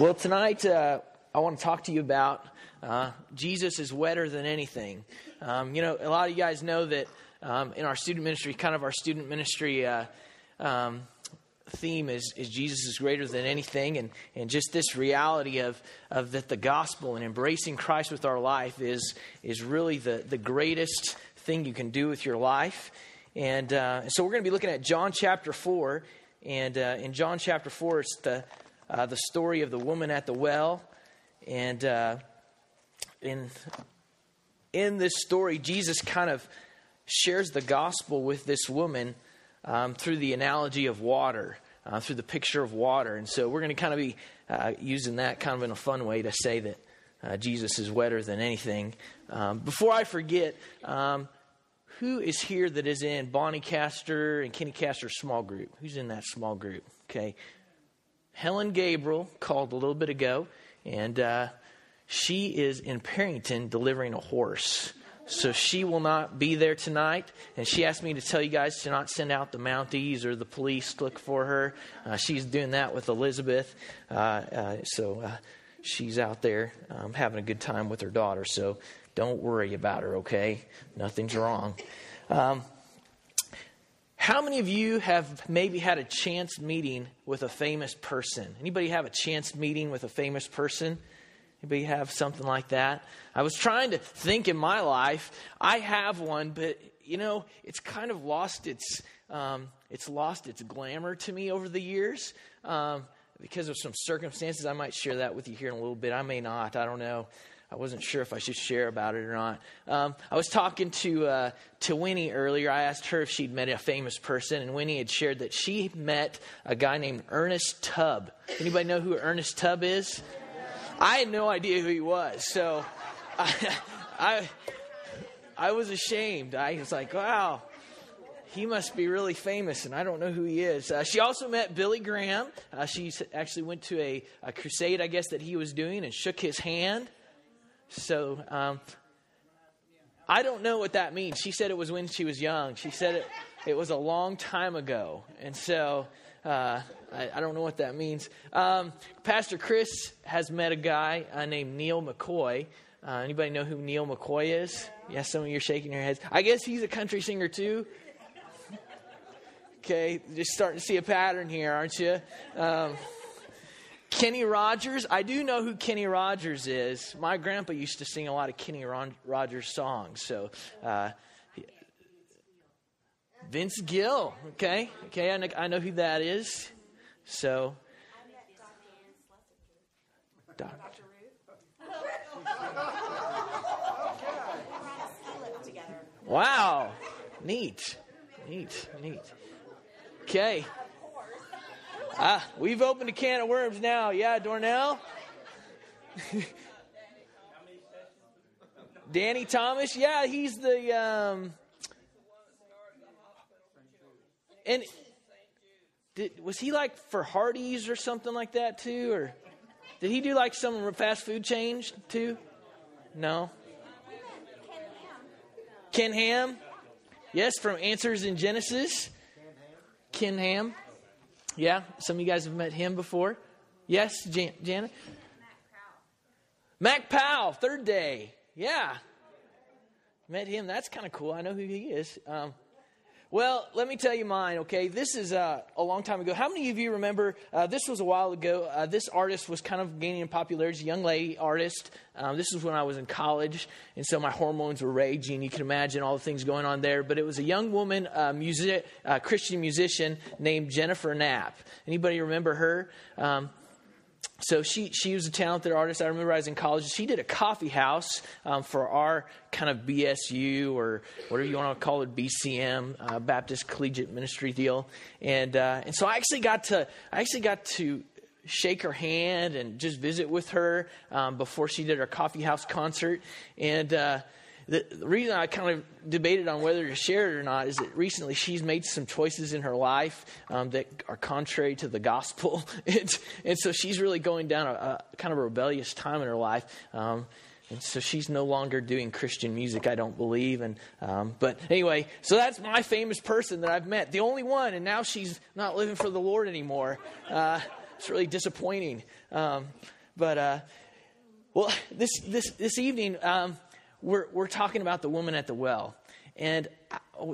Well, tonight uh, I want to talk to you about uh, Jesus is wetter than anything. Um, you know, a lot of you guys know that um, in our student ministry, kind of our student ministry uh, um, theme is, is Jesus is greater than anything, and, and just this reality of, of that the gospel and embracing Christ with our life is, is really the, the greatest thing you can do with your life. And uh, so we're going to be looking at John chapter 4. And uh, in John chapter 4, it's the uh, the story of the woman at the well. And uh, in, in this story, Jesus kind of shares the gospel with this woman um, through the analogy of water, uh, through the picture of water. And so we're going to kind of be uh, using that kind of in a fun way to say that uh, Jesus is wetter than anything. Um, before I forget, um, who is here that is in Bonnie Castor and Kenny Castor's small group? Who's in that small group? Okay. Helen Gabriel called a little bit ago, and uh, she is in Perryton delivering a horse. So she will not be there tonight. And she asked me to tell you guys to not send out the Mounties or the police to look for her. Uh, she's doing that with Elizabeth. Uh, uh, so uh, she's out there um, having a good time with her daughter. So don't worry about her, okay? Nothing's wrong. Um, how many of you have maybe had a chance meeting with a famous person? Anybody have a chance meeting with a famous person? Anybody have something like that? I was trying to think in my life. I have one, but you know, it's kind of lost its um, it's lost its glamour to me over the years um, because of some circumstances. I might share that with you here in a little bit. I may not. I don't know. I wasn't sure if I should share about it or not. Um, I was talking to uh, to Winnie earlier. I asked her if she'd met a famous person, and Winnie had shared that she met a guy named Ernest Tubb. Anybody know who Ernest Tubb is? I had no idea who he was, so I I, I was ashamed. I was like, wow. He must be really famous, and I don't know who he is. Uh, she also met Billy Graham. Uh, she actually went to a, a crusade, I guess, that he was doing and shook his hand. So um, I don't know what that means. She said it was when she was young. She said it, it was a long time ago. And so uh, I, I, don't know what that means. Um, Pastor Chris has met a guy uh, named Neal McCoy. Uh, anybody know who Neal McCoy is? Yes, some of you are shaking your heads. I guess he's a country singer too. Okay, just starting to see a pattern here, aren't you? Um, Kenny Rogers. I do know who Kenny Rogers is. My grandpa used to sing a lot of Kenny Rogers songs. So, uh, Vince Gill. Okay, okay, I know, I know who that is. So, Doctor. Wow, neat, neat, neat. Okay. Ah, we've opened a can of worms now. Yeah, Dornell? Danny Thomas? Yeah, he's the. Um, and did, was he like for Hardee's or something like that too? Or did he do like some fast food change too? No. Ken Ham? Yes, from Answers in Genesis. Ken Ham. Yeah, some of you guys have met him before. Yes, Jan- Janet? Mac Powell, third day. Yeah. Met him. That's kind of cool. I know who he is. Um, well, let me tell you mine, okay? This is uh, a long time ago. How many of you remember? Uh, this was a while ago. Uh, this artist was kind of gaining in popularity, young lady artist. Um, this was when I was in college, and so my hormones were raging. You can imagine all the things going on there. But it was a young woman, uh, music, uh, Christian musician named Jennifer Knapp. Anybody remember her? Um, so she she was a talented artist. I remember I was in college. She did a coffee house um, for our kind of BSU or whatever you want to call it, BCM uh, Baptist Collegiate Ministry deal. And uh, and so I actually got to I actually got to shake her hand and just visit with her um, before she did her coffee house concert. And uh, the, the reason I kind of debated on whether to share it or not is that recently she's made some choices in her life um, that are contrary to the gospel. and, so she's really going down a, a, kind of rebellious time in her life. Um, and so she's no longer doing Christian music, I don't believe. And um, but anyway, so that's my famous person that I've met, the only one. And now she's not living for the Lord anymore. Uh, It's really disappointing. Um, but, uh, well, this, this, this evening, um, we're, we're talking about the woman at the well. And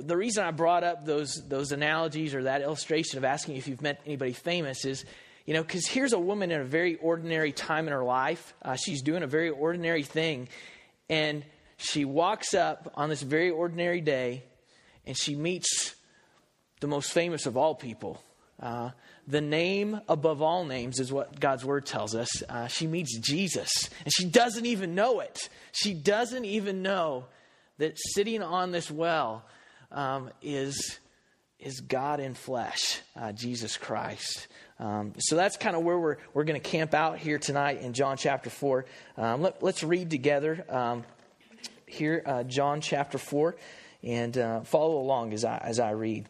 the reason I brought up those, those analogies or that illustration of asking if you've met anybody famous is, you know, because here's a woman in a very ordinary time in her life. Uh, she's doing a very ordinary thing. And she walks up on this very ordinary day and she meets the most famous of all people. Uh, the name above all names is what God's word tells us. Uh, she meets Jesus, and she doesn't even know it. She doesn't even know that sitting on this well um, is, is God in flesh, uh, Jesus Christ. Um, so that's kind of where we're, we're going to camp out here tonight in John chapter 4. Um, let, us read together um, here, uh, John chapter 4, and uh, follow along as I, as I read.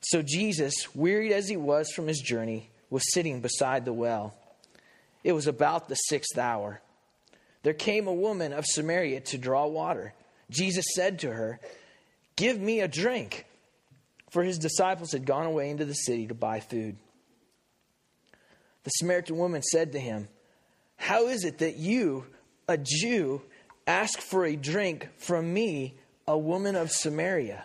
So Jesus, wearied as he was from his journey, was sitting beside the well. It was about the sixth hour. There came a woman of Samaria to draw water. Jesus said to her, Give me a drink. For his disciples had gone away into the city to buy food. The Samaritan woman said to him, How is it that you, a Jew, ask for a drink from me, a woman of Samaria?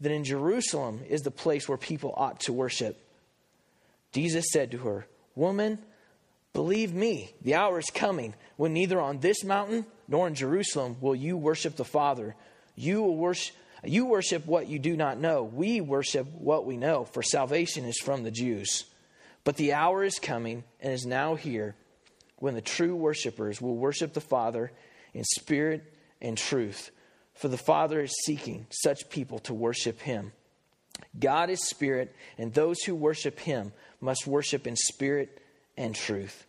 that in Jerusalem is the place where people ought to worship. Jesus said to her, Woman, believe me, the hour is coming when neither on this mountain nor in Jerusalem will you worship the Father. You will worship. You worship what you do not know. We worship what we know, for salvation is from the Jews. But the hour is coming and is now here when the true worshipers will worship the Father in spirit and truth. For the Father is seeking such people to worship him. God is spirit, and those who worship him must worship in spirit and truth.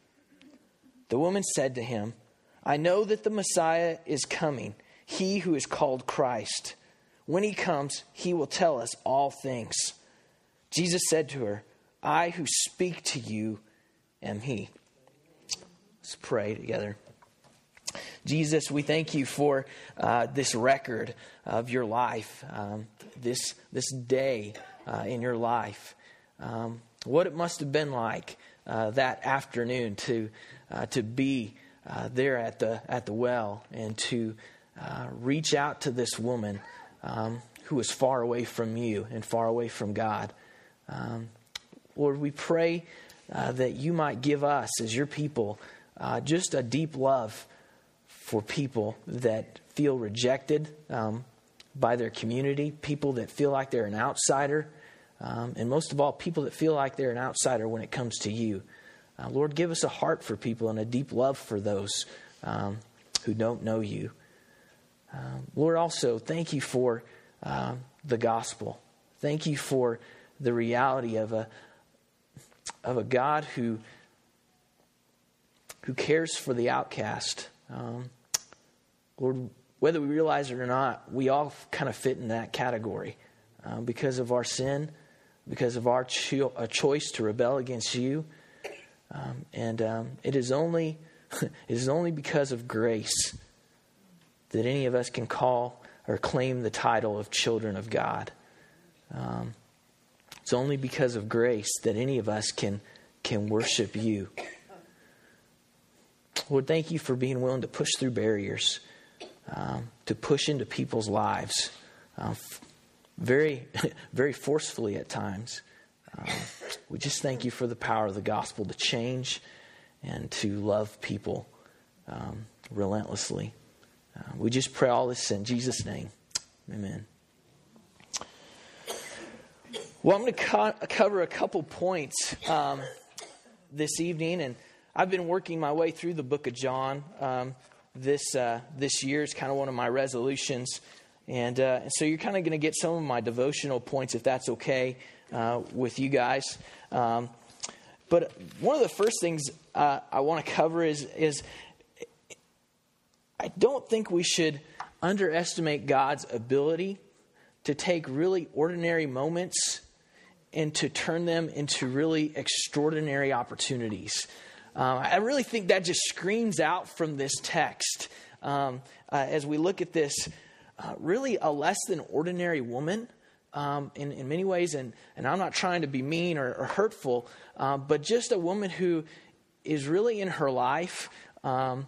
The woman said to him, I know that the Messiah is coming, he who is called Christ. When he comes, he will tell us all things. Jesus said to her, I who speak to you am he. Let's pray together. Jesus, we thank you for uh, this record of your life, um, this, this day uh, in your life. Um, what it must have been like uh, that afternoon to, uh, to be uh, there at the, at the well and to uh, reach out to this woman um, who was far away from you and far away from God. Um, Lord, we pray that you might give us, as your people, just a deep love for people that feel rejected um, by their community, people that feel like they're an outsider, um, and most of all, people that feel like they're an outsider when it comes to you. Uh, Lord, give us a heart for people and a deep love for those um, who don't know you. Um, Lord, also, thank you for um, the gospel. Thank you for the reality of a, of a God who, who cares for the outcast. Um, Lord, whether we realize it or not, we all kind of fit in that category um, because of our sin, because of our cho- choice to rebel against you. Um, and um, it is only it is only because of grace that any of us can call or claim the title of children of God. Um, it's only because of grace that any of us can can worship you. Lord, thank you for being willing to push through barriers, um, to push into people's lives, uh, very, very forcefully at times. Um, we just thank you for the power of the gospel to change and to love people um, relentlessly. Uh, we just pray all this in Jesus' name. Amen. Well, I'm going to co- cover a couple points um, this evening, and I've been working my way through the book of John. Um, this uh, this year is kind of one of my resolutions, and, uh, so you're kind of going to get some of my devotional points, if that's okay uh, with you guys. Um, but one of the first things uh, I want to cover is is I don't think we should underestimate God's ability to take really ordinary moments and to turn them into really extraordinary opportunities. Um, I really think that just screams out from this text um, uh, as we look at this. Uh, really, a less than ordinary woman um, in, in many ways, and, and I'm not trying to be mean or, or hurtful, uh, but just a woman who is really in her life um,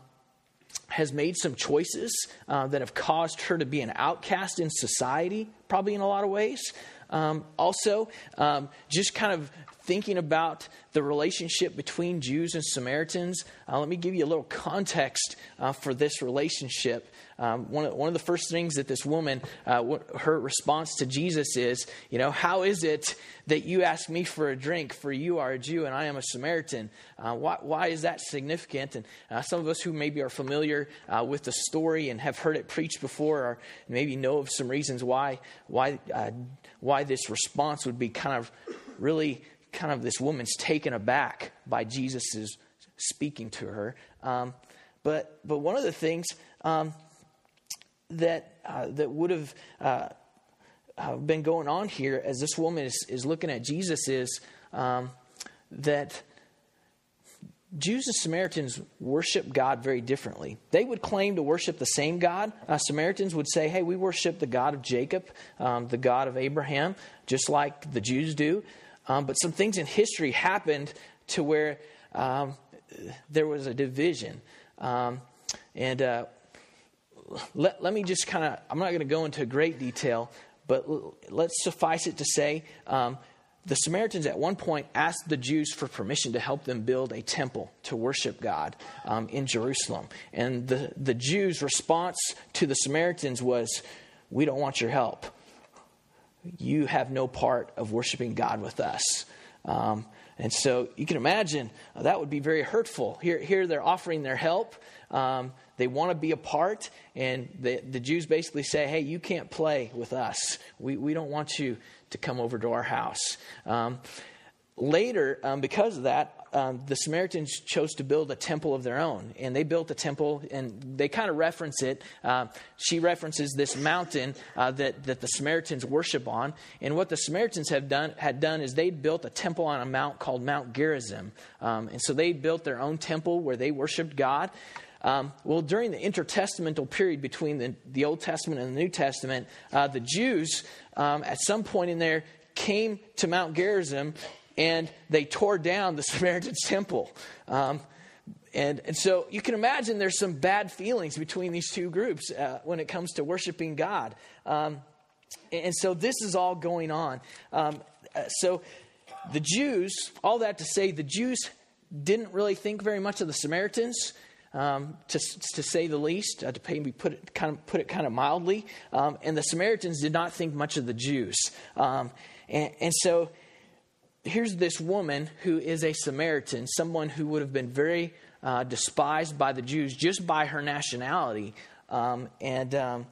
has made some choices uh, that have caused her to be an outcast in society, probably in a lot of ways. Um, also, um, just kind of thinking about the relationship between Jews and Samaritans, uh, let me give you a little context uh, for this relationship. Um, one, of, one of the first things that this woman, uh, her response to Jesus is, you know, how is it that you ask me for a drink, for you are a Jew and I am a Samaritan? Uh, why, why, is that significant? And uh, some of us who maybe are familiar uh, with the story and have heard it preached before, or maybe know of some reasons why, why, why this response would be kind of really kind of this woman's taken aback by Jesus' speaking to her. Um, but, but one of the things um, that, uh, that would have uh, uh, been going on here as this woman is, is looking at Jesus is um, that Jews and Samaritans worship God very differently. They would claim to worship the same God. Uh, Samaritans would say, hey, we worship the God of Jacob, um, the God of Abraham, just like the Jews do. Um, but some things in history happened to where um, there was a division. Um, and uh, let, let me just kind of, I'm not going to go into great detail, but let's suffice it to say um, the Samaritans at one point asked the Jews for permission to help them build a temple to worship God um, in Jerusalem. And the, the Jews' response to the Samaritans was, We don't want your help you have no part of worshiping God with us. Um, and so you can imagine uh, that would be very hurtful. Here, here they're offering their help. Um, they want to be a part, and the, the Jews basically say, hey, you can't play with us. We, we don't want you to come over to our house. Um, later, um, because of that, um, the Samaritans chose to build a temple of their own, and they built a temple, and they kind of reference it. Uh, she references this mountain uh, that that the Samaritans worship on, and what the Samaritans have done had done is they built a temple on a mount called Mount Gerizim, um, and so they built their own temple where they worshipped God. Um, well, during the intertestamental period between the, the Old Testament and the New Testament, uh, the Jews, um, at some point in there, came to Mount Gerizim and they tore down the Samaritan's temple. Um, and, and so you can imagine there's some bad feelings between these two groups uh, when it comes to worshiping God. Um, and so this is all going on. Um, uh, so the Jews, all that to say, the Jews didn't really think very much of the Samaritans. Um, to, to say the least, uh, to put it kind of put it kind of mildly, um, and the Samaritans did not think much of the Jews, um, and, and so here's this woman who is a Samaritan, someone who would have been very uh, despised by the Jews just by her nationality. Um, and, um,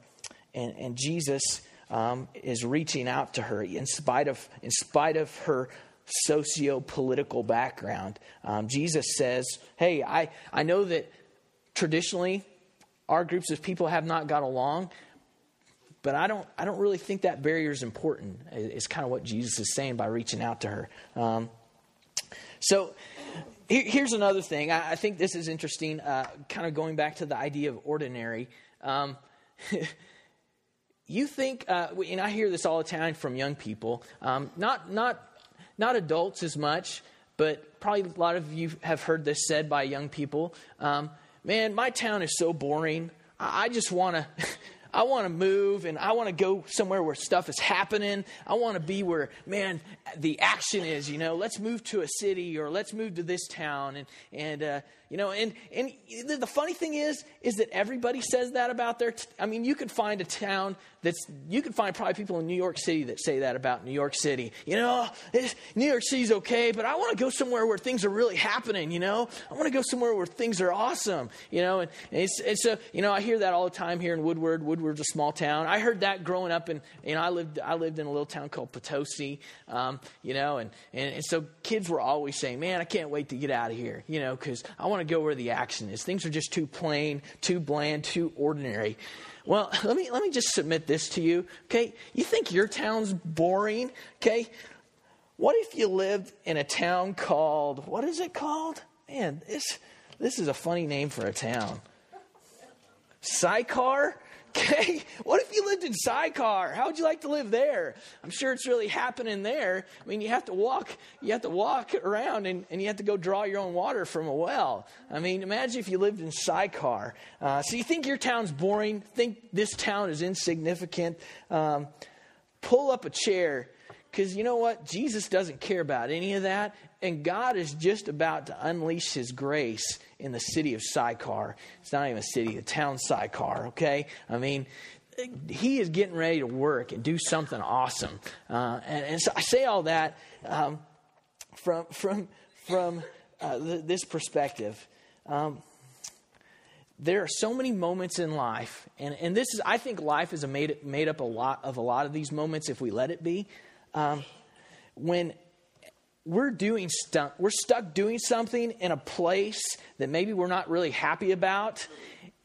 and, and Jesus um, is reaching out to her in spite of, in spite of her socio political background. Um, Jesus says, Hey, I, I know that traditionally our groups of people have not got along, but I don't, I don't really think that barrier is important, it's kind of what Jesus is saying by reaching out to her. Um, so here's another thing. I, think this is interesting, uh, kind of going back to the idea of ordinary. Um, you think, uh, and I hear this all the time from young people, um, not, not, not adults as much, but probably a lot of you have heard this said by young people. Man, my town is so boring. I just want to. I want to move and I want to go somewhere where stuff is happening. I want to be where, man, the action is, you know, let's move to a city or let's move to this town. And, and uh, you know, and, and the funny thing is, is that everybody says that about their, t- I mean, you could find a town that's, you could find probably people in New York City that say that about New York City. You know, New York City's okay, but I want to go somewhere where things are really happening, you know? I want to go somewhere where things are awesome, you know? And, and it's, it's a, you know, I hear that all the time here in Woodward, Woodward. Woodward's a small town. I heard that growing up and, you know, I lived, I lived in a little town called Potosi, um, you know, and, and, and so kids were always saying, man, I can't wait to get out of here, you know, because I want to go where the action is. Things are just too plain, too bland, too ordinary. Well, let me let me just submit this to you. Okay, you think your town's boring? Okay, what if you lived in a town called what is it called? Man, this this is a funny name for a town. Sychar? Okay, what if you lived in Sychar? How would you like to live there? I'm sure it's really happening there. I mean, you have to walk, you have to walk around and, and you have to go draw your own water from a well. I mean, imagine if you lived in Sychar. Uh, so you think your town's boring, think this town is insignificant. Um, pull up a chair because you know what? Jesus doesn't care about any of that. And God is just about to unleash his grace in the city of Sychar. It's not even a city, a town Sychar, okay? I mean, he is getting ready to work and do something awesome. Uh, and, and, so I say all that um, from, from, from uh, th- this perspective. Um, there are so many moments in life, and, and this is, I think life is made, made up a lot of a lot of these moments if we let it be um, when we're doing stu- we're stuck doing something in a place that maybe we're not really happy about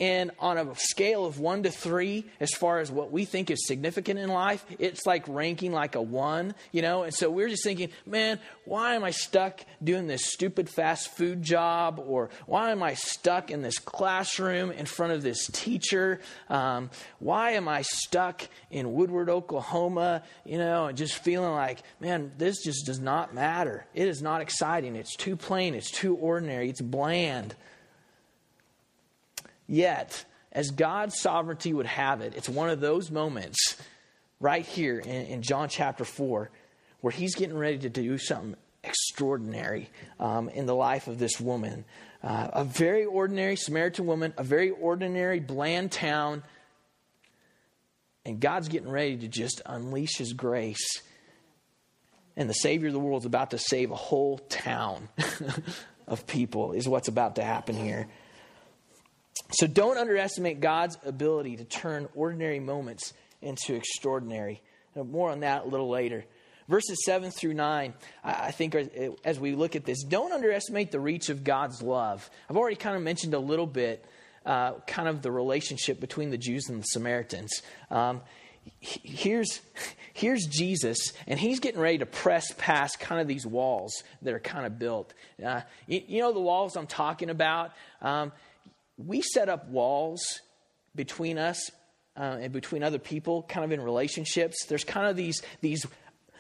and on a scale of one to three, as far as what we think is significant in life, it's like ranking like a one, you know? And so we're just thinking, man, why am I stuck doing this stupid fast food job? Or why am I stuck in this classroom in front of this teacher? Um, why am I stuck in Woodward, Oklahoma, you know, and just feeling like, man, this just does not matter. It is not exciting. It's too plain. It's too ordinary. It's bland. Yet, as God's sovereignty would have it, it's one of those moments right here in, in John chapter 4 where he's getting ready to do something extraordinary um, in the life of this woman. Uh, a very ordinary Samaritan woman, a very ordinary, bland town. And God's getting ready to just unleash his grace. And the Savior of the world is about to save a whole town of people, is what's about to happen here. So don't underestimate God's ability to turn ordinary moments into extraordinary. More on that a little later. Verses 7 through 9, I think as we look at this, don't underestimate the reach of God's love. I've already kind of mentioned a little bit uh, kind of the relationship between the Jews and the Samaritans. Um, here's, here's Jesus, and he's getting ready to press past kind of these walls that are kind of built. Uh, you, you, know the walls I'm talking about? Um, we set up walls between us uh, and between other people, kind of in relationships. There's kind of these these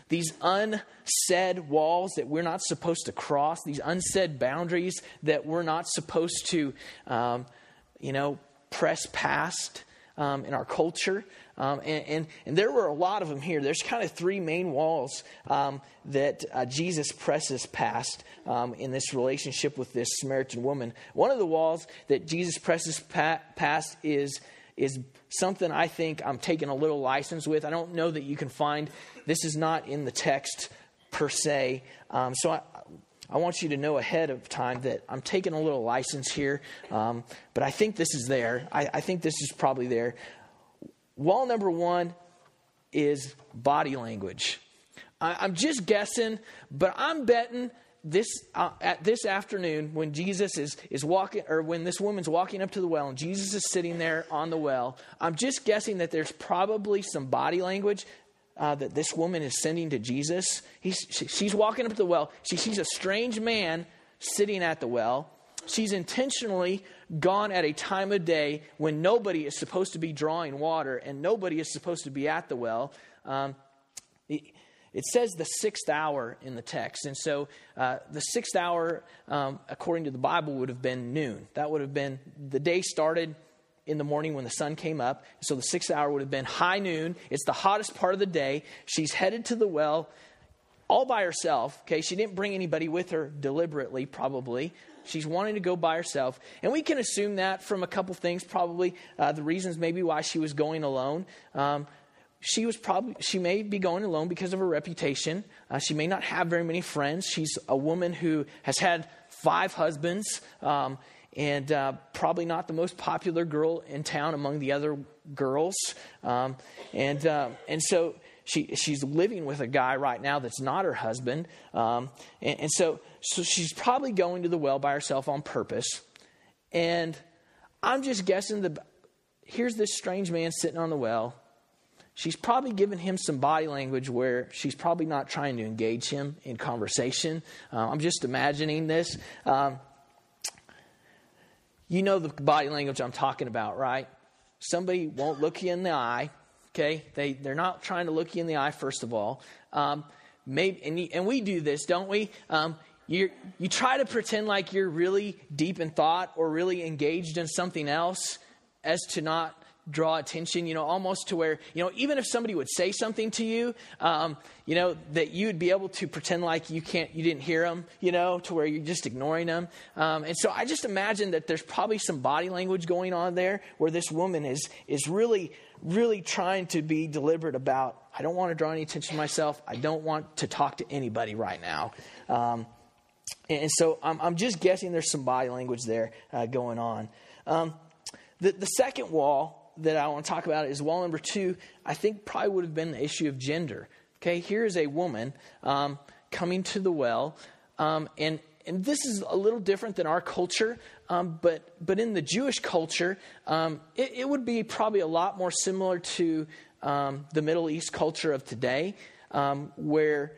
these unsaid walls that we're not supposed to cross, these unsaid boundaries that we're not supposed to, um, you know, press past um, in our culture. Um, and, and, and, there were a lot of them here. There's kind of three main walls um, that uh, Jesus presses past um, in this relationship with this Samaritan woman. One of the walls that Jesus presses pa- past is, is something I think I'm taking a little license with. I don't know that you can find, this is not in the text per se. Um, so I, I want you to know ahead of time that I'm taking a little license here, um, but I think this is there. I, I think this is probably there. Wall number one is body language. I, am just guessing, but I'm betting this uh, at this afternoon when Jesus is is walking or when this woman's walking up to the well and Jesus is sitting there on the well. I'm just guessing that there's probably some body language uh, that this woman is sending to Jesus. He's, she, she's walking up to the well. She sees a strange man sitting at the well. She's intentionally gone at a time of day when nobody is supposed to be drawing water and nobody is supposed to be at the well. Um, it says the sixth hour in the text. And so uh, the sixth hour, um, according to the Bible, would have been noon. That would have been the day started in the morning when the sun came up. So the sixth hour would have been high noon. It's the hottest part of the day. She's headed to the well all by herself. Okay, she didn't bring anybody with her deliberately, probably. She's wanting to go by herself. And we can assume that from a couple things, probably uh, the reasons maybe why she was going alone. Um, she was probably she may be going alone because of her reputation. Uh, she may not have very many friends. She's a woman who has had five husbands, um, and uh, probably not the most popular girl in town among the other girls. Um, and uh, and so she she's living with a guy right now that's not her husband. Um, and, and so so she's probably going to the well by herself on purpose. And I'm just guessing that here's this strange man sitting on the well she's probably given him some body language where she's probably not trying to engage him in conversation. Uh, I'm just imagining this. Um, you know the body language I'm talking about, right? Somebody won't look you in the eye. Okay, they they're not trying to look you in the eye first of all. Um, maybe and, and we do this, don't we? Um, you you try to pretend like you're really deep in thought or really engaged in something else as to not draw attention, you know, almost to where, you know, even if somebody would say something to you, um, you know, that you would be able to pretend like you can't, you didn't hear them, you know, to where you're just ignoring them. Um, and so I just imagine that there's probably some body language going on there where this woman is, is really, really trying to be deliberate about, I don't want to draw any attention to myself. I don't want to talk to anybody right now. Um, and so I'm, I'm, just guessing there's some body language there uh, going on. Um, the, the second wall that I want to talk about is wall number two, I think probably would have been the issue of gender. Okay, here is a woman um, coming to the well, um, and and this is a little different than our culture, um, but but in the Jewish culture, um, it, it, would be probably a lot more similar to um, the Middle East culture of today, um, where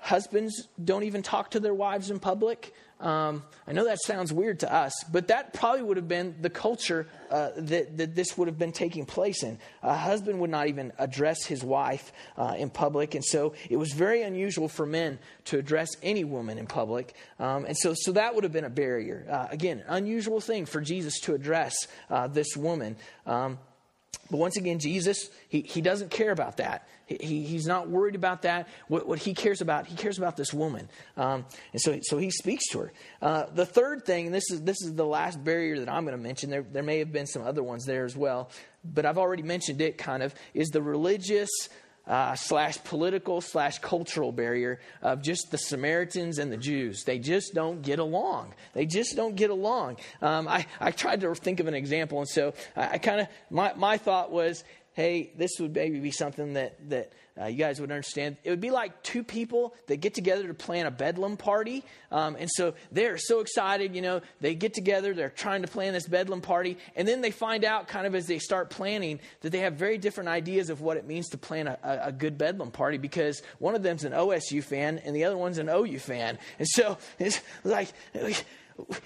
husbands don't even talk to their wives in public. Um, I know that sounds weird to us, but that probably would have been the culture uh, that, that this would have been taking place in. A husband would not even address his wife uh, in public, and so it was very unusual for men to address any woman in public. Um, and so, so that would have been a barrier. Uh, again, an unusual thing for Jesus to address uh, this woman. Um, but once again, Jesus, he, he doesn't care about that. He, he's not worried about that. What, what he cares about, he cares about this woman. Um, and so, so he speaks to her. Uh, the third thing, and this is, this is the last barrier that I'm going to mention, there, there may have been some other ones there as well, but I've already mentioned it kind of, is the religious uh, slash political slash cultural barrier of just the Samaritans and the Jews. They just don't get along. They just don't get along. Um, I, I tried to think of an example, and so I, I kind of, my, my thought was, hey, this would maybe be something that, that uh, you guys would understand. It would be like two people that get together to plan a bedlam party. Um, and so they're so excited, you know, they get together, they're trying to plan this bedlam party. And then they find out, kind of as they start planning, that they have very different ideas of what it means to plan a, a, a good bedlam party because one of them's an OSU fan and the other one's an OU fan. And so it's like,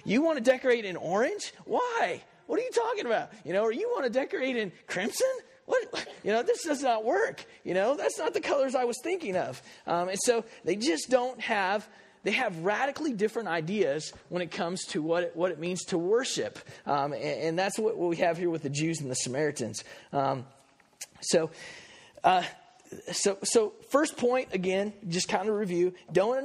you want to decorate in orange? Why? What are you talking about? You know, or you want to decorate in crimson? What? You know, this does not work. You know, that's not the colors I was thinking of. Um, and so they just don't have, they have radically different ideas when it comes to what it, what it means to worship. Um, and, and, that's what, we have here with the Jews and the Samaritans. Um, so, uh, so, so first point again, just kind of review. Don't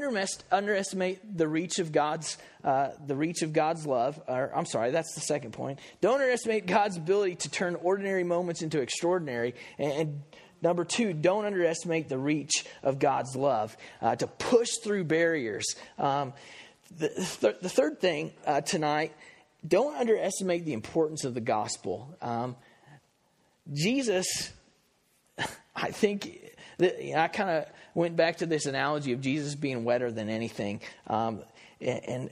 underestimate the reach of God's uh, the reach of God's love. Or, I'm sorry, that's the second point. Don't underestimate God's ability to turn ordinary moments into extraordinary, and, and number two, don't underestimate the reach of God's love uh, to push through barriers. Um, the, th- the, third thing uh, tonight, don't underestimate the importance of the gospel. Um, Jesus, I think, I kind of went back to this analogy of Jesus being wetter than anything. Um, and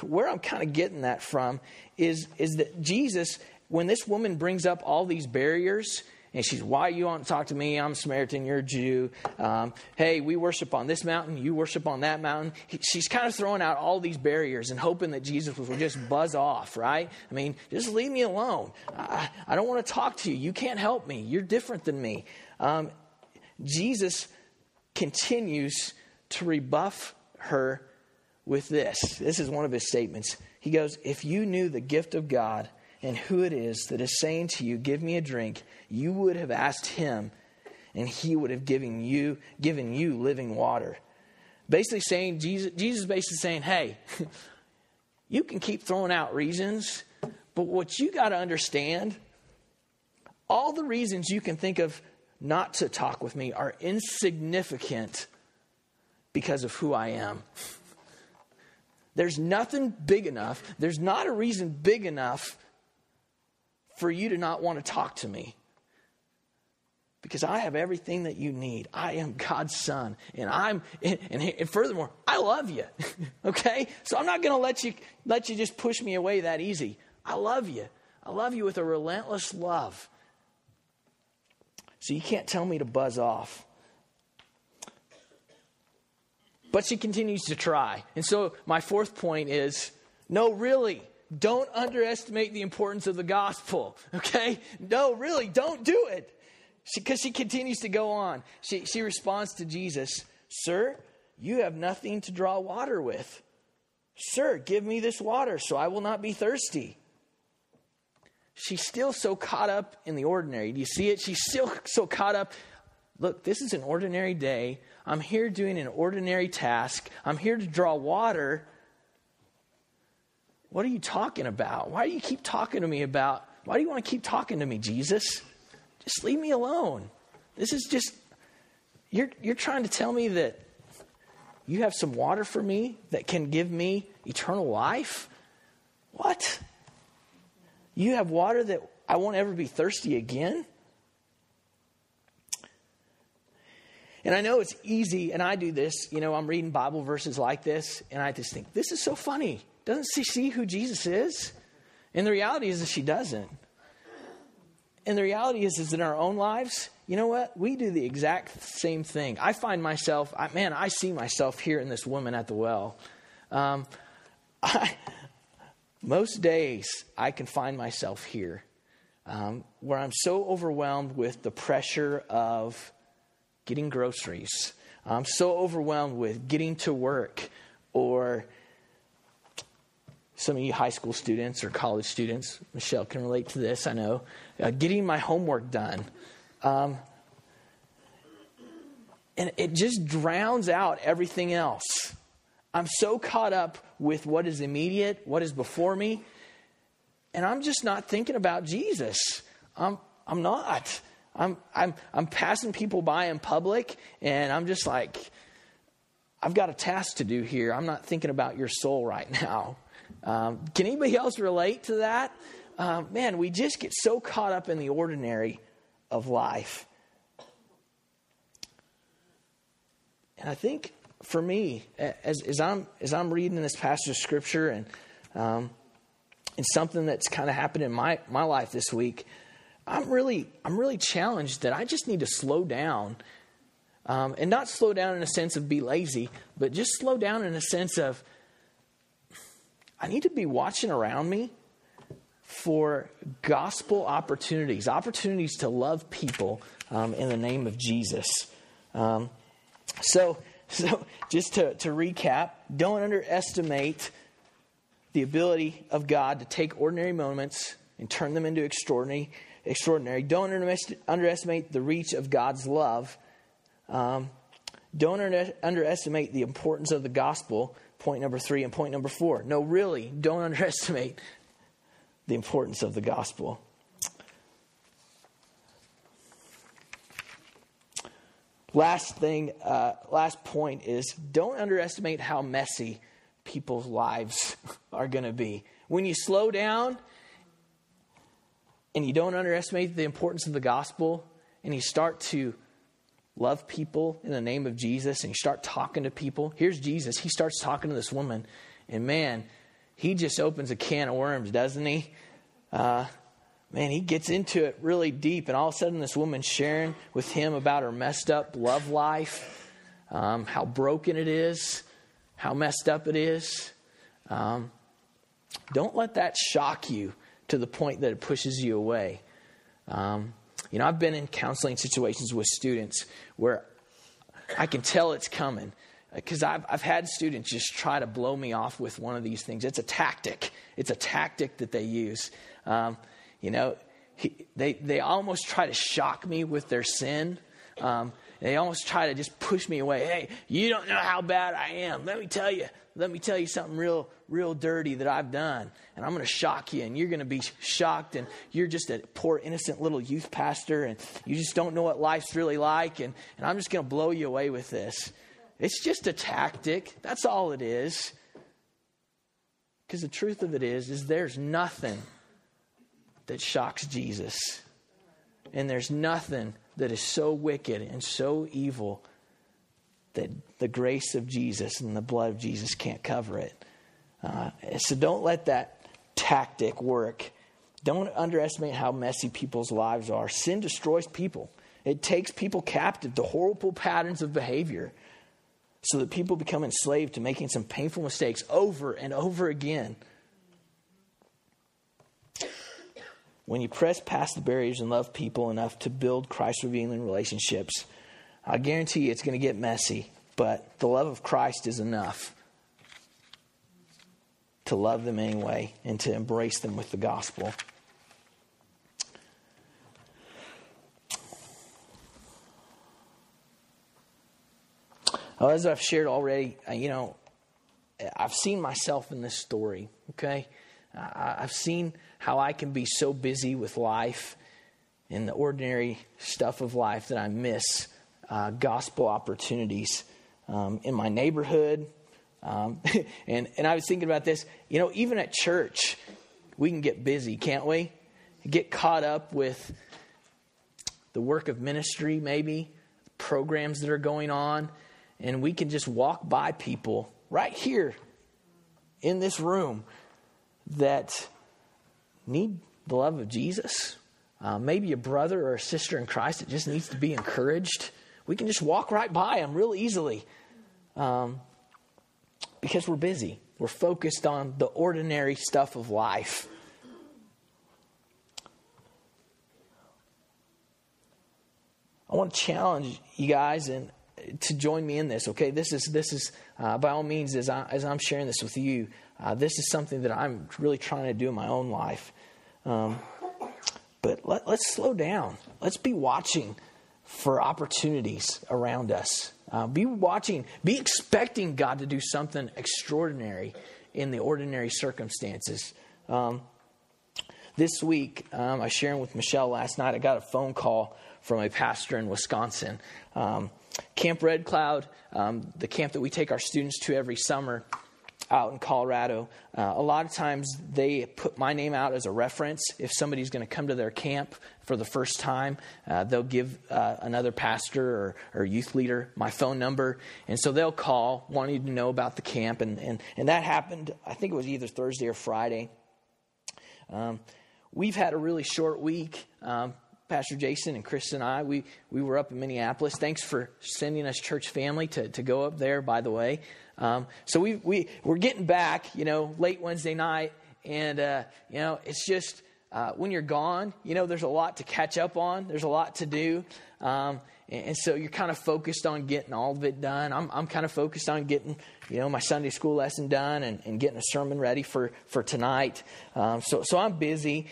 where I'm kind of getting that from is, is that Jesus, when this woman brings up all these barriers, and she's, Why you want to talk to me? I'm Samaritan, you're a Jew. Um, hey, we worship on this mountain, you worship on that mountain. she's kind of throwing out all these barriers and hoping that Jesus will just buzz off, right? I mean, just leave me alone. I, I don't want to talk to you. You can't help me. You're different than me. Um, Jesus continues to rebuff her with this. This is one of his statements. He goes, If you knew the gift of God and who it is that is saying to you, Give me a drink, you would have asked him, and he would have given you, given you living water. Basically saying, Jesus, Jesus basically saying, Hey, you can keep throwing out reasons, but what you got to understand, all the reasons you can think of not to talk with me are insignificant because of who I am. There's nothing big enough, there's not a reason big enough for you to not want to talk to me. Because I have everything that you need. I am God's son. And I'm and, and furthermore, I love you. okay? So I'm not gonna let you let you just push me away that easy. I love you. I love you with a relentless love. So you can't tell me to buzz off. But she continues to try. And so my fourth point is no, really, don't underestimate the importance of the gospel. Okay? No, really, don't do it. Because she, she, continues to go on. She, she responds to Jesus Sir, you have nothing to draw water with. Sir, give me this water so I will not be thirsty. She's still so caught up in the ordinary. Do you see it? She's still so caught up. Look, this is an ordinary day. I'm here doing an ordinary task. I'm here to draw water. What are you talking about? Why do you keep talking to me about? Why do you want to keep talking to me, Jesus? Just leave me alone. This is just, you're, you're trying to tell me that you have some water for me that can give me eternal life? What? You have water that I won't ever be thirsty again? And I know it's easy, and I do this. You know, I'm reading Bible verses like this, and I just think, this is so funny. Doesn't she see who Jesus is? And the reality is that she doesn't. And the reality is, is in our own lives, you know what? We do the exact same thing. I find myself, I, man, I see myself here in this woman at the well. Um, I, most days, I can find myself here um, where I'm so overwhelmed with the pressure of getting groceries. I'm so overwhelmed with getting to work or some of you high school students or college students, Michelle can relate to this, I know, uh, getting my homework done. Um, and it just drowns out everything else. I'm so caught up with what is immediate, what is before me, and I'm just not thinking about Jesus. I'm, I'm not. I'm, I'm, I'm passing people by in public, and I'm just like, I've got a task to do here. I'm not thinking about your soul right now. Um, can anybody else relate to that? Um, man, we just get so caught up in the ordinary of life. And I think for me, as, as, I'm, as I'm reading this passage of scripture and, um, and something that's kind of happened in my, my life this week, I'm really, I'm really challenged that I just need to slow down. Um, and not slow down in a sense of be lazy, but just slow down in a sense of I need to be watching around me for gospel opportunities, opportunities to love people um, in the name of Jesus. Um, so, so just to, to recap, don't underestimate the ability of God to take ordinary moments and turn them into extraordinary. Extraordinary. Don't underestimate the reach of God's love. Um, don't underestimate the importance of the gospel Point number three and point number four. No, really, don't underestimate the importance of the gospel. Last thing, uh, last point is don't underestimate how messy people's lives are going to be. When you slow down and you don't underestimate the importance of the gospel and you start to love people in the name of Jesus and you start talking to people, here's Jesus. He starts talking to this woman, and man, he just opens a can of worms, doesn't he? Uh, man, he gets into it really deep, and all of a sudden, this woman's sharing with him about her messed up love life, um, how broken it is, how messed up it is. Um, don't let that shock you to the point that it pushes you away. Um, you know, I've been in counseling situations with students where I can tell it's coming because I've, I've had students just try to blow me off with one of these things. It's a tactic, it's a tactic that they use. Um, you know, he, they, they almost try to shock me with their sin. Um, they almost try to just push me away. Hey, you don't know how bad I am. Let me tell you. Let me tell you something real, real dirty that I've done. And I'm going to shock you, and you're going to be shocked. And you're just a poor, innocent little youth pastor, and you just don't know what life's really like. And, and I'm just going to blow you away with this. It's just a tactic. That's all it is. Because the truth of it is, is there's nothing that shocks Jesus. And there's nothing that is so wicked and so evil that the grace of Jesus and the blood of Jesus can't cover it. Uh, so don't let that tactic work. Don't underestimate how messy people's lives are. Sin destroys people, it takes people captive to horrible patterns of behavior so that people become enslaved to making some painful mistakes over and over again. When you press past the barriers and love people enough to build Christ revealing relationships, I guarantee you it's going to get messy, but the love of Christ is enough to love them anyway and to embrace them with the gospel. As I've shared already, uh, you know, I've seen myself in this story, okay? I've seen how I can be so busy with life and the ordinary stuff of life that I miss uh, gospel opportunities um, in my neighborhood. Um, and, and I was thinking about this, you know, even at church, we can get busy, can't we? Get caught up with the work of ministry, maybe, programs that are going on, and we can just walk by people right here in this room that need the love of Jesus. Uh, maybe a brother or a sister in Christ that just needs to be encouraged. We can just walk right by them real easily um, because we're busy. We're focused on the ordinary stuff of life. I want to challenge you guys and to join me in this. Okay, this is this is uh, by all means as I as I'm sharing this with you. Uh, this is something that I'm really trying to do in my own life. Um, but let, let's slow down. Let's be watching for opportunities around us. Uh, be watching, be expecting God to do something extraordinary in the ordinary circumstances. Um, this week, um, I was sharing with Michelle last night. I got a phone call from a pastor in Wisconsin. Um, camp Red Cloud, um, the camp that we take our students to every summer, out in Colorado, uh, a lot of times they put my name out as a reference. If somebody's going to come to their camp for the first time, uh, they'll give uh, another pastor or, or, youth leader my phone number. And so they'll call wanting to know about the camp. And, and, and that happened, I think it was either Thursday or Friday. Um, we've had a really short week. Um, Pastor Jason and Chris and I, we, we were up in Minneapolis. Thanks for sending us church family to, to go up there, by the way. Um, so we, we, we're getting back, you know, late Wednesday night. And, uh, you know, it's just uh, when you're gone, you know, there's a lot to catch up on, there's a lot to do. Um, and, and, so you're kind of focused on getting all of it done. I'm, I'm kind of focused on getting, you know, my Sunday school lesson done and, and getting a sermon ready for, for tonight. Um, so, so I'm busy.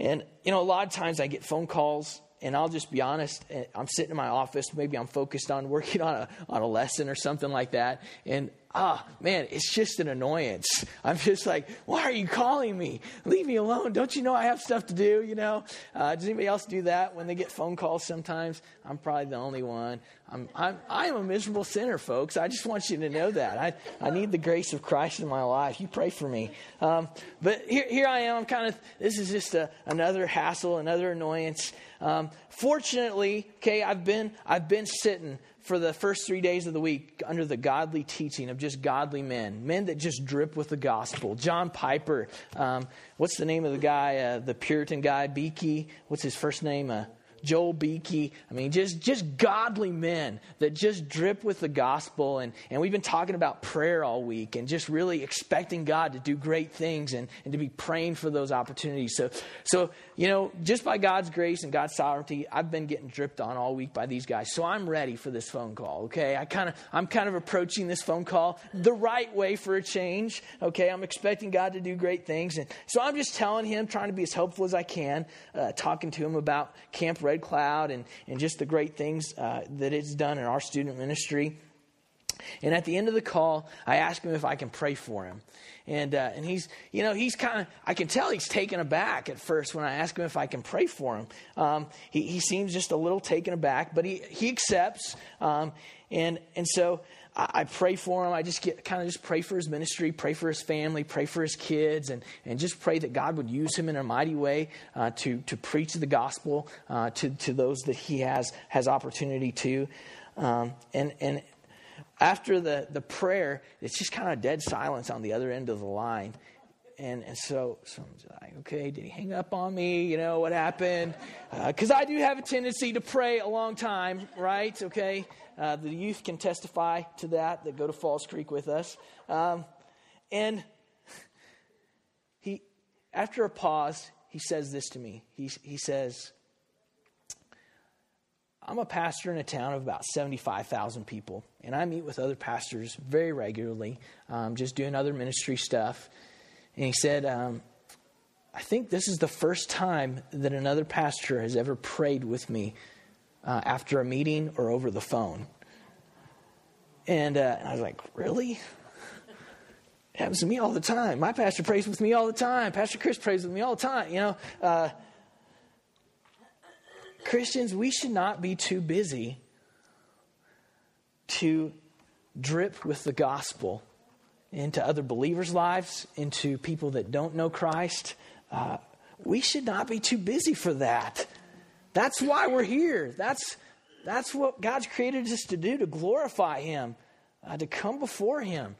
And, you know, a lot of times I get phone calls and I'll just be honest, eh, I'm sitting in my office, maybe I'm focused on working on a, on a lesson or something like that. And ah, man, it's just an annoyance. I'm just like, why are you calling me? Leave me alone. Don't you know I have stuff to do? You know? Uh, does anybody else do that when they get phone calls sometimes? I'm probably the only one. I'm, I'm, I'm a miserable sinner, folks. I just want you to know that. I, I need the grace of Christ in my life. You pray for me. Um, but here, here I am. I'm kind of, this is just a, another hassle, another annoyance. Um, fortunately, okay, I've been, I've been sitting for the first three days of the week under the godly teaching of just godly men, men that just drip with the gospel. John Piper, um, what's the name of the guy, uh, the Puritan guy, Beeke? What's his first name? Uh, Joel Beeke. I mean, just, just godly men that just drip with the gospel. And, and we've been talking about prayer all week and just really expecting God to do great things and, and to be praying for those opportunities. So, so, you know, just by God's grace and God's sovereignty, I've been getting dripped on all week by these guys. So I'm ready for this phone call, okay? I kind of, I'm kind of approaching this phone call the right way for a change, okay? I'm expecting God to do great things. And so I'm just telling him, trying to be as helpful as I can, uh, talking to him about Camp Red Cloud and, and just the great things uh, that it's done in our student ministry. And at the end of the call, I ask him if I can pray for him. And, uh, and he's, you know, he's kind of, I can tell he's taken aback at first when I ask him if I can pray for him. Um, he, he seems just a little taken aback, but he, he accepts. Um, and, and so I, pray for him. I just get kind of just pray for his ministry, pray for his family, pray for his kids, and, and just pray that God would use him in a mighty way uh, to, to preach the gospel uh, to, to those that he has, has opportunity to. Um, and, and after the, the prayer, it's just kind of dead silence on the other end of the line. And, and so, so I'm like, okay, did he hang up on me? You know, what happened? Because uh, I do have a tendency to pray a long time, right? Okay. Uh, the youth can testify to that that go to Falls Creek with us. Um, and he, after a pause, he says this to me. He, he says, I'm a pastor in a town of about 75,000 people, and I meet with other pastors very regularly, um, just doing other ministry stuff. And he said, um, I think this is the first time that another pastor has ever prayed with me uh, after a meeting or over the phone. And, uh, and I was like, really? It happens to me all the time. My pastor prays with me all the time. Pastor Chris prays with me all the time. You know, uh, Christians, we should not be too busy to drip with the gospel into other believers' lives, into people that don't know Christ. Uh, we should not be too busy for that. That's why we're here. That's, that's what God's created us to do, to glorify Him, uh, to come before Him.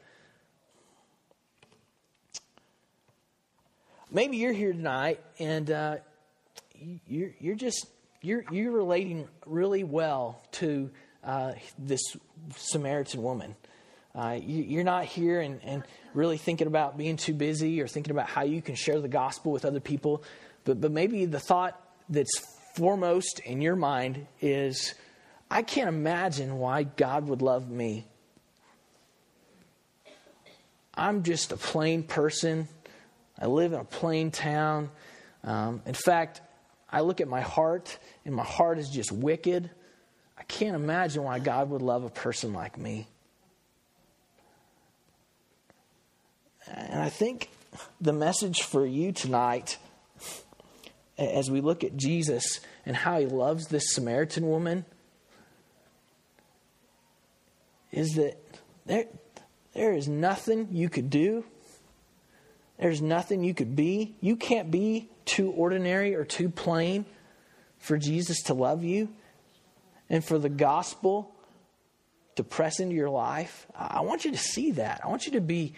Maybe you're here tonight and uh, you're, you're just you're, you're relating really well to uh, this Samaritan woman. Uh, you, are not here and, and really thinking about being too busy or thinking about how you can share the gospel with other people, but, but maybe the thought that's foremost in your mind is I can't imagine why God would love me. I'm just a plain person. I live in a plain town. Um, in fact, I look at my heart, and my heart is just wicked. I can't imagine why God would love a person like me. And I think the message for you tonight, as we look at Jesus and how he loves this Samaritan woman, is that there, there is nothing you could do. There's nothing you could be. You can't be too ordinary or too plain for Jesus to love you and for the gospel to press into your life. I want you to see that. I want you to be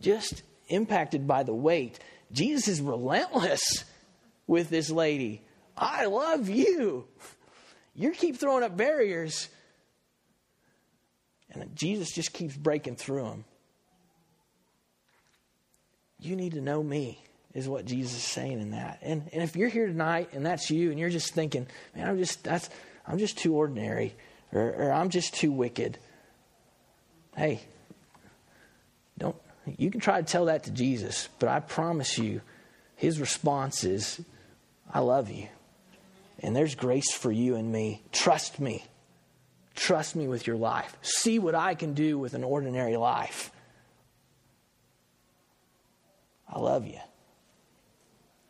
just impacted by the weight. Jesus is relentless with this lady. I love you. You keep throwing up barriers and Jesus just keeps breaking through them. You need to know me, is what Jesus is saying in that. And, and if you're here tonight and that's you and you're just thinking, man, I'm just, that's, I'm just too ordinary or, or I'm just too wicked. Hey, don't, you can try to tell that to Jesus, but I promise you, his response is, I love you. And there's grace for you and me. Trust me. Trust me with your life. See what I can do with an ordinary life. I love you.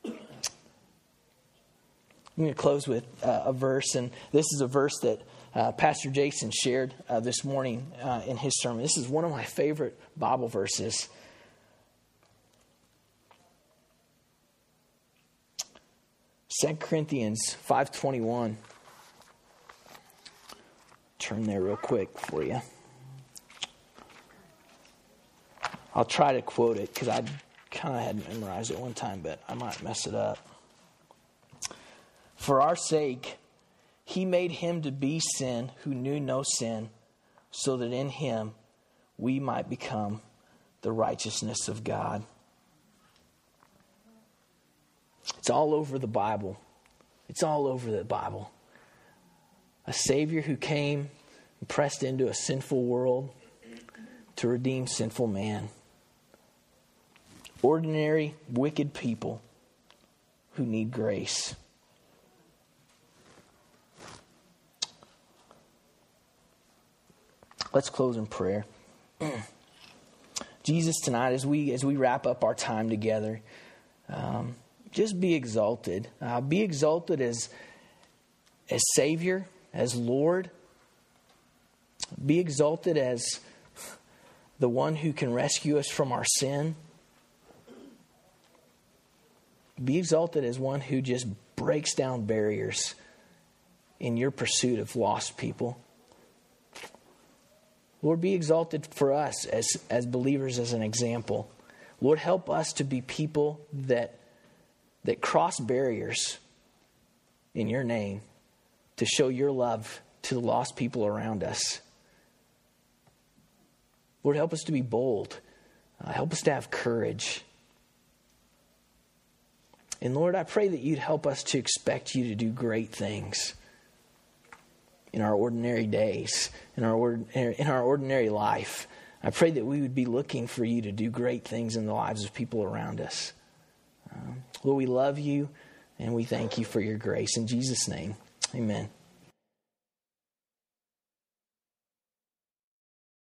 I'm going to close with uh, a verse, and this is a verse that uh, Pastor Jason shared uh, this morning uh, in his sermon. This is one of my favorite Bible verses. Second Corinthians 521. Turn there real quick for you. I'll try to quote it because I kind of had memorized it one time, but I might mess it up. For our sake, he made him to be sin who knew no sin, so that in him we might become the righteousness of God. It's all over the Bible. It's all over the Bible. A Savior who came and pressed into a sinful world to redeem sinful man. Ordinary, wicked people who need grace. Let's close in prayer. Jesus, tonight, as we as we wrap up our time together, um, just be exalted. Uh, be exalted as as Savior, as Lord. Be exalted as the one who can rescue us from our sin. Be exalted as one who just breaks down barriers in your pursuit of lost people. Lord, be exalted for us as, as believers as an example. Lord, help us to be people that, that cross barriers in your name to show your love to the lost people around us. Lord, help us to be bold. Uh, help us to have courage. And Lord, I pray that you'd help us to expect you to do great things in our ordinary days, in our, in our ordinary life. I pray that we would be looking for you to do great things in the lives of people around us. Um, Lord, we love you and we thank you for your grace. In Jesus' name, amen.